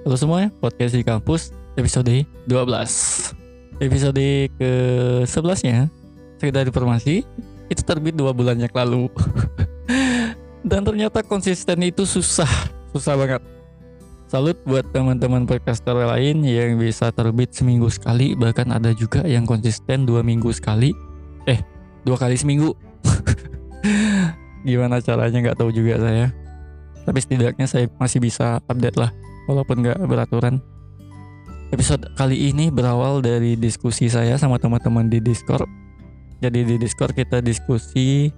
Halo semuanya, podcast di kampus episode 12 Episode ke-11 nya Sekedar informasi Itu terbit dua bulan yang lalu. Dan ternyata konsisten itu susah Susah banget. Salut buat teman-teman podcaster lain yang bisa terbit seminggu sekali Bahkan ada juga yang konsisten dua minggu sekali. Eh, dua kali seminggu. Gimana caranya nggak tahu juga saya. Tapi setidaknya saya masih bisa update lah Walaupun nggak beraturan. Episode kali ini berawal dari diskusi saya sama teman-teman di Discord. Jadi di Discord kita diskusi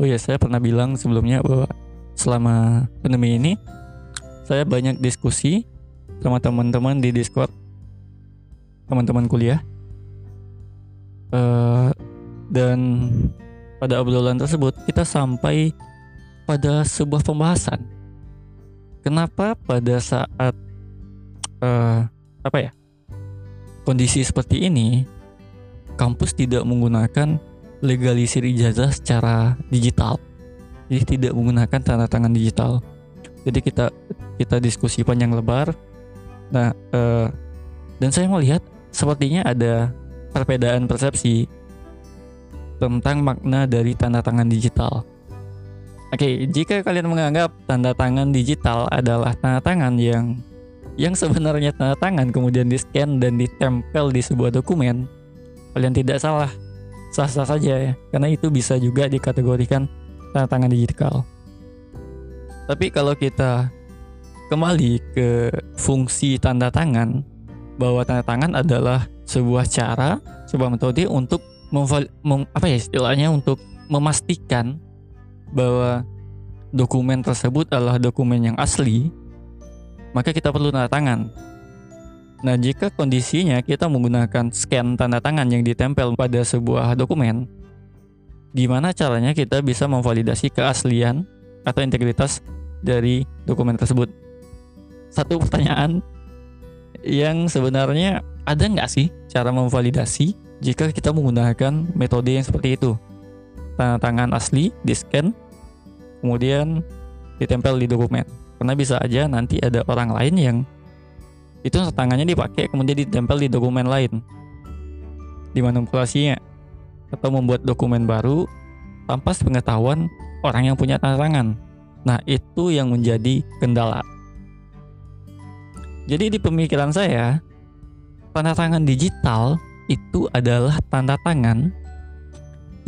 Oh ya saya pernah bilang sebelumnya bahwa selama pandemi ini saya banyak diskusi sama teman-teman di Discord, teman-teman kuliah, uh, dan pada obrolan tersebut kita sampai pada sebuah pembahasan. Kenapa pada saat uh, apa ya kondisi seperti ini kampus tidak menggunakan legalisir ijazah secara digital, jadi tidak menggunakan tanda tangan digital. Jadi kita kita diskusi panjang lebar. Nah eh, dan saya melihat sepertinya ada perbedaan persepsi tentang makna dari tanda tangan digital oke jika kalian menganggap tanda tangan digital adalah tanda tangan yang yang sebenarnya tanda tangan kemudian di scan dan ditempel di sebuah dokumen kalian tidak salah. Sah-sah saja ya karena itu bisa juga dikategorikan tanda tangan digital. Tapi kalau kita kembali ke fungsi tanda tangan, bahwa tanda tangan adalah sebuah cara, sebuah metode untuk mem, apa ya istilahnya untuk memastikan bahwa dokumen tersebut adalah dokumen yang asli, maka kita perlu tanda tangan. Nah, jika kondisinya kita menggunakan scan tanda tangan yang ditempel pada sebuah dokumen, gimana caranya kita bisa memvalidasi keaslian atau integritas dari dokumen tersebut. Satu pertanyaan yang sebenarnya ada nggak sih cara memvalidasi jika kita menggunakan metode yang seperti itu? Tanda tangan asli di scan, kemudian ditempel di dokumen. Karena bisa aja nanti ada orang lain yang itu tangannya dipakai kemudian ditempel di dokumen lain. Dimanipulasinya atau membuat dokumen baru tanpa pengetahuan orang yang punya tanda tangan. Nah, itu yang menjadi kendala. Jadi di pemikiran saya, tanda tangan digital itu adalah tanda tangan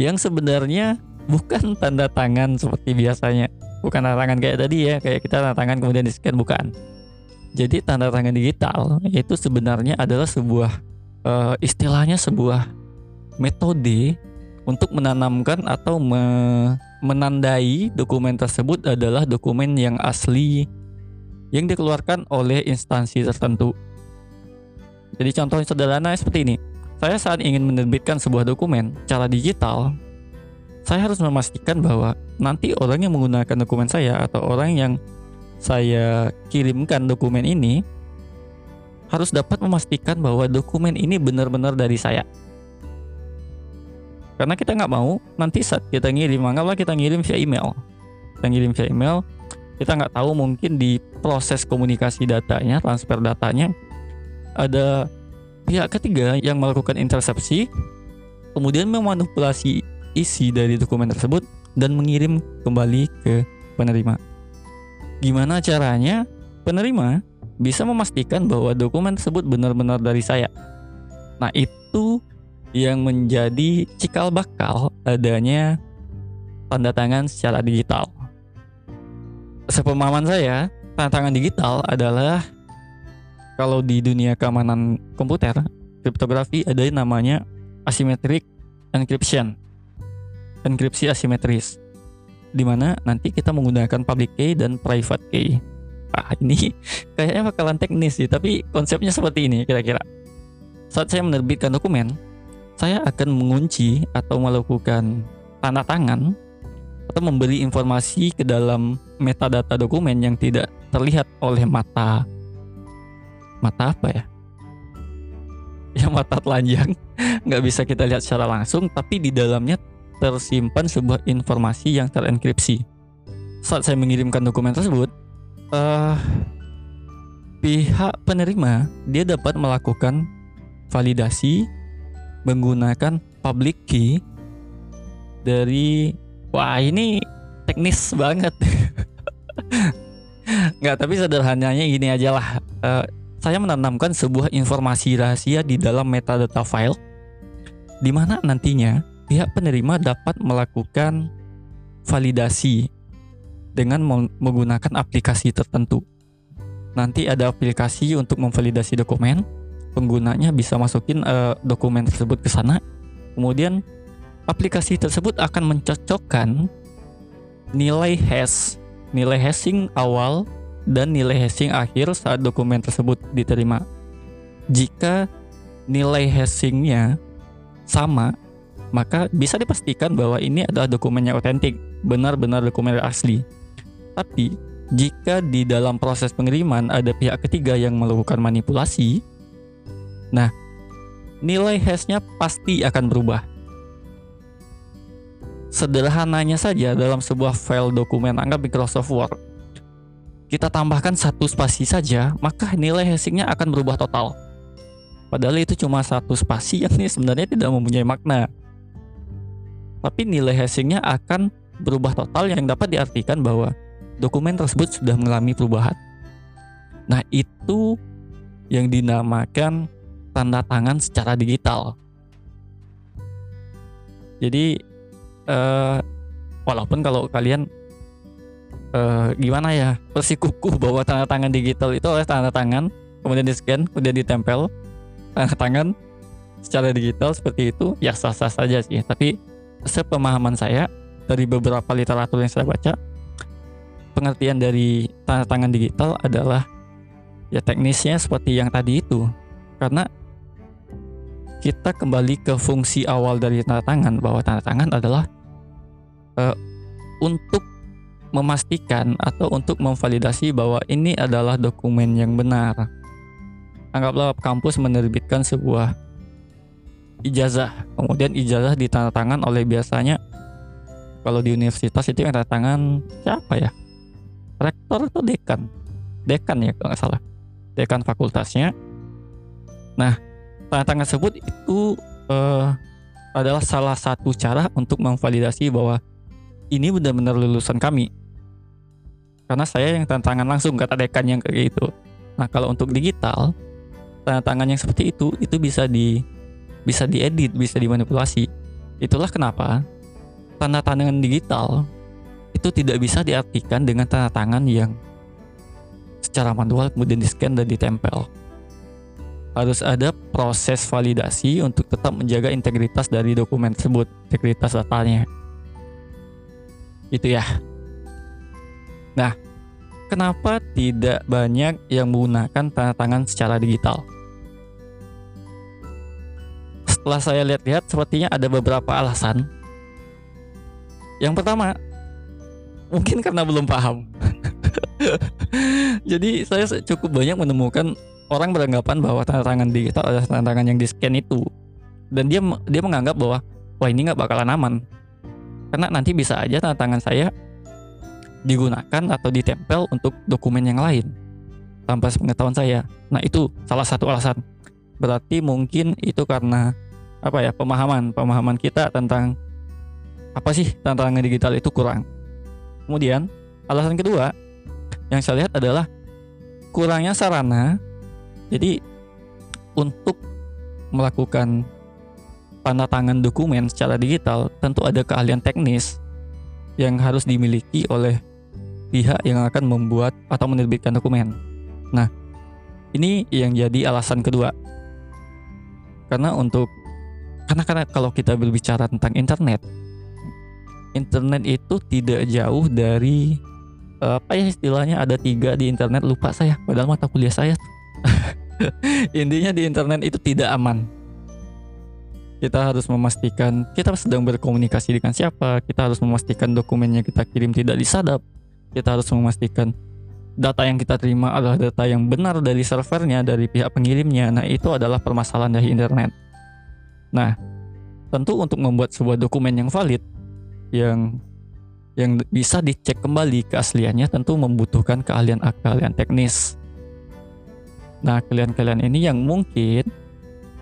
yang sebenarnya bukan tanda tangan seperti biasanya. Bukan tanda tangan kayak tadi ya, kayak kita tanda tangan kemudian di scan bukan. Jadi tanda tangan digital itu sebenarnya adalah sebuah uh, istilahnya sebuah metode untuk menanamkan atau me menandai dokumen tersebut adalah dokumen yang asli yang dikeluarkan oleh instansi tertentu. Jadi contoh sederhana seperti ini. Saya saat ingin menerbitkan sebuah dokumen secara digital, saya harus memastikan bahwa nanti orang yang menggunakan dokumen saya atau orang yang saya kirimkan dokumen ini harus dapat memastikan bahwa dokumen ini benar-benar dari saya. Karena kita nggak mau nanti saat kita ngirim anggaplah kita ngirim via email kita ngirim via email kita nggak tahu mungkin di proses komunikasi datanya transfer datanya ada pihak ketiga yang melakukan intersepsi kemudian memanipulasi isi dari dokumen tersebut dan mengirim kembali ke penerima. Gimana caranya? Penerima bisa memastikan bahwa dokumen tersebut benar-benar dari saya. Nah itu yang menjadi cikal bakal adanya tanda tangan secara digital. Sepemahaman saya, tanda tangan digital adalah kalau di dunia keamanan komputer, kriptografi ada yang namanya asymmetric encryption. Enkripsi asimetris. Di mana nanti kita menggunakan public key dan private key. Ah, ini kayaknya bakalan teknis sih, tapi konsepnya seperti ini kira-kira. Saat saya menerbitkan dokumen, saya akan mengunci atau melakukan tanda tangan atau memberi informasi ke dalam metadata dokumen yang tidak terlihat oleh mata mata apa ya? Ya mata telanjang nggak bisa kita lihat secara langsung, tapi di dalamnya tersimpan sebuah informasi yang terenkripsi. Saat saya mengirimkan dokumen tersebut, uh, pihak penerima dia dapat melakukan validasi menggunakan public key dari wah ini teknis banget nggak tapi sederhananya gini aja lah uh, saya menanamkan sebuah informasi rahasia di dalam metadata file di mana nantinya pihak penerima dapat melakukan validasi dengan menggunakan aplikasi tertentu. Nanti ada aplikasi untuk memvalidasi dokumen, penggunanya bisa masukin uh, dokumen tersebut ke sana. Kemudian aplikasi tersebut akan mencocokkan nilai hash, nilai hashing awal dan nilai hashing akhir saat dokumen tersebut diterima. Jika nilai hashingnya sama, maka bisa dipastikan bahwa ini adalah dokumen yang otentik, benar-benar dokumen asli. Tapi jika di dalam proses pengiriman ada pihak ketiga yang melakukan manipulasi, nah nilai hashnya pasti akan berubah. Sederhananya saja dalam sebuah file dokumen anggap Microsoft Word, kita tambahkan satu spasi saja, maka nilai hashingnya akan berubah total. Padahal itu cuma satu spasi yang sebenarnya tidak mempunyai makna. Tapi nilai hashingnya akan berubah total yang dapat diartikan bahwa dokumen tersebut sudah mengalami perubahan. Nah, itu yang dinamakan tanda tangan secara digital. Jadi, eh, walaupun kalau kalian eh, gimana ya? Bersikukuh bahwa tanda tangan digital itu oleh tanda tangan, kemudian di scan, kemudian ditempel tanda tangan. Secara digital seperti itu, ya sah-sah saja sih. Tapi sepemahaman saya dari beberapa literatur yang saya baca, pengertian dari tanda tangan digital adalah ya teknisnya seperti yang tadi itu. Karena kita kembali ke fungsi awal dari tanda tangan bahwa tanda tangan adalah uh, untuk memastikan atau untuk memvalidasi bahwa ini adalah dokumen yang benar. Anggaplah kampus menerbitkan sebuah ijazah, kemudian ijazah ditandatangan oleh biasanya kalau di universitas itu yang tanda tangan siapa ya? rektor atau dekan dekan ya kalau nggak salah dekan fakultasnya nah tanda tangan tersebut itu uh, adalah salah satu cara untuk memvalidasi bahwa ini benar-benar lulusan kami karena saya yang tanda tangan langsung kata dekan yang kayak gitu nah kalau untuk digital tanda tangan yang seperti itu itu bisa di bisa diedit bisa dimanipulasi itulah kenapa tanda tangan digital itu tidak bisa diartikan dengan tanda tangan yang secara manual kemudian di scan dan ditempel. Harus ada proses validasi untuk tetap menjaga integritas dari dokumen tersebut, integritas datanya. Itu ya. Nah, kenapa tidak banyak yang menggunakan tanda tangan secara digital? Setelah saya lihat-lihat, sepertinya ada beberapa alasan. Yang pertama, mungkin karena belum paham. Jadi saya cukup banyak menemukan orang beranggapan bahwa tanda tangan digital adalah tanda tangan yang di scan itu, dan dia dia menganggap bahwa wah ini nggak bakalan aman, karena nanti bisa aja tanda tangan saya digunakan atau ditempel untuk dokumen yang lain tanpa pengetahuan saya. Nah itu salah satu alasan. Berarti mungkin itu karena apa ya pemahaman pemahaman kita tentang apa sih tanda tangan digital itu kurang Kemudian alasan kedua yang saya lihat adalah kurangnya sarana. Jadi untuk melakukan tanda tangan dokumen secara digital tentu ada keahlian teknis yang harus dimiliki oleh pihak yang akan membuat atau menerbitkan dokumen. Nah, ini yang jadi alasan kedua. Karena untuk karena karena kalau kita berbicara tentang internet, internet itu tidak jauh dari uh, apa ya istilahnya ada tiga di internet lupa saya padahal mata kuliah saya intinya di internet itu tidak aman kita harus memastikan kita sedang berkomunikasi dengan siapa kita harus memastikan dokumennya kita kirim tidak disadap kita harus memastikan data yang kita terima adalah data yang benar dari servernya dari pihak pengirimnya nah itu adalah permasalahan dari internet nah tentu untuk membuat sebuah dokumen yang valid yang yang bisa dicek kembali keasliannya tentu membutuhkan keahlian keahlian teknis. Nah, kalian-kalian ini yang mungkin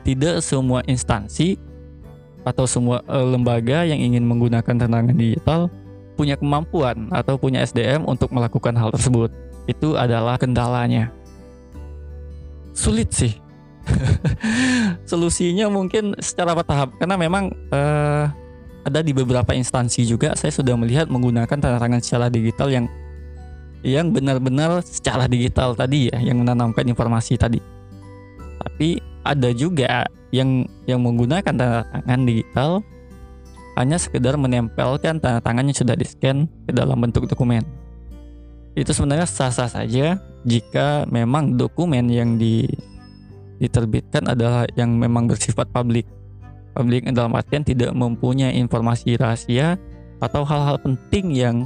tidak semua instansi atau semua uh, lembaga yang ingin menggunakan tantangan digital punya kemampuan atau punya SDM untuk melakukan hal tersebut. Itu adalah kendalanya. Sulit sih. Solusinya mungkin secara bertahap karena memang uh, ada di beberapa instansi juga saya sudah melihat menggunakan tanda tangan secara digital yang yang benar-benar secara digital tadi ya yang menanamkan informasi tadi. Tapi ada juga yang yang menggunakan tanda tangan digital hanya sekedar menempelkan tanda tangan yang sudah di-scan ke dalam bentuk dokumen. Itu sebenarnya sah-sah saja jika memang dokumen yang di, diterbitkan adalah yang memang bersifat publik. Publik dalam artian tidak mempunyai informasi rahasia atau hal-hal penting yang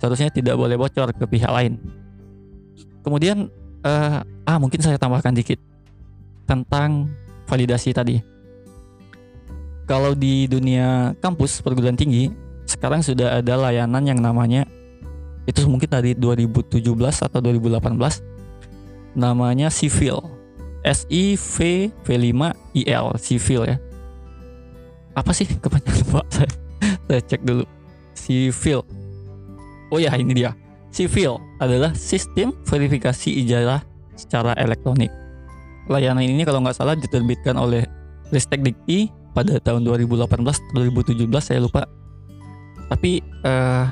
seharusnya tidak boleh bocor ke pihak lain. Kemudian, uh, ah mungkin saya tambahkan dikit tentang validasi tadi. Kalau di dunia kampus perguruan tinggi, sekarang sudah ada layanan yang namanya itu mungkin dari 2017 atau 2018 namanya Civil. S I V V5 I L Civil ya. Apa sih kepanjangan Pak? Saya, saya cek dulu. Civil. Oh ya, ini dia. Civil adalah sistem verifikasi ijazah secara elektronik. Layanan ini kalau nggak salah diterbitkan oleh Ristek Dikti pada tahun 2018 2017 saya lupa. Tapi uh,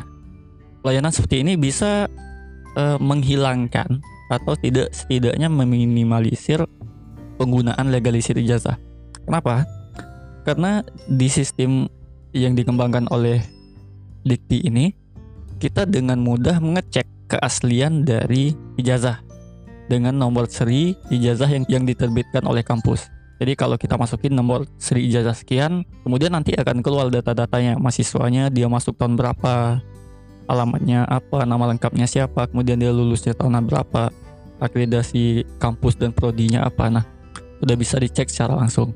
layanan seperti ini bisa uh, menghilangkan atau tidak setidaknya meminimalisir penggunaan legalisir ijazah. Kenapa? Karena di sistem yang dikembangkan oleh Dikti ini kita dengan mudah mengecek keaslian dari ijazah dengan nomor seri ijazah yang, yang diterbitkan oleh kampus. Jadi kalau kita masukin nomor seri ijazah sekian, kemudian nanti akan keluar data-datanya mahasiswanya, dia masuk tahun berapa, alamatnya apa, nama lengkapnya siapa, kemudian dia lulusnya tahun berapa, akreditasi kampus dan prodinya apa. Nah, sudah bisa dicek secara langsung.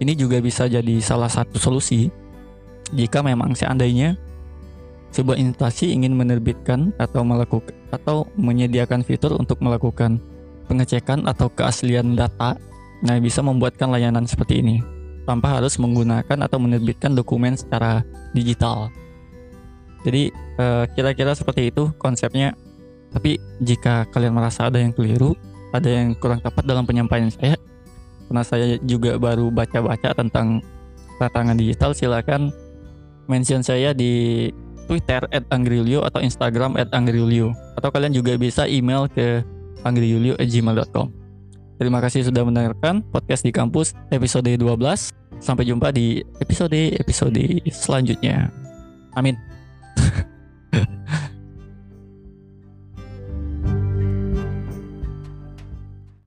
Ini juga bisa jadi salah satu solusi jika memang seandainya sebuah instansi ingin menerbitkan atau melakukan atau menyediakan fitur untuk melakukan pengecekan atau keaslian data, nah bisa membuatkan layanan seperti ini tanpa harus menggunakan atau menerbitkan dokumen secara digital. Jadi eh, kira-kira seperti itu konsepnya. Tapi jika kalian merasa ada yang keliru, ada yang kurang tepat dalam penyampaian saya, karena saya juga baru baca-baca tentang tantangan digital, silakan mention saya di Twitter at atau Instagram at. Atau kalian juga bisa email ke anggrilio@gmail.com. Terima kasih sudah mendengarkan podcast di kampus episode 12. Sampai jumpa di episode-episode selanjutnya. Amin.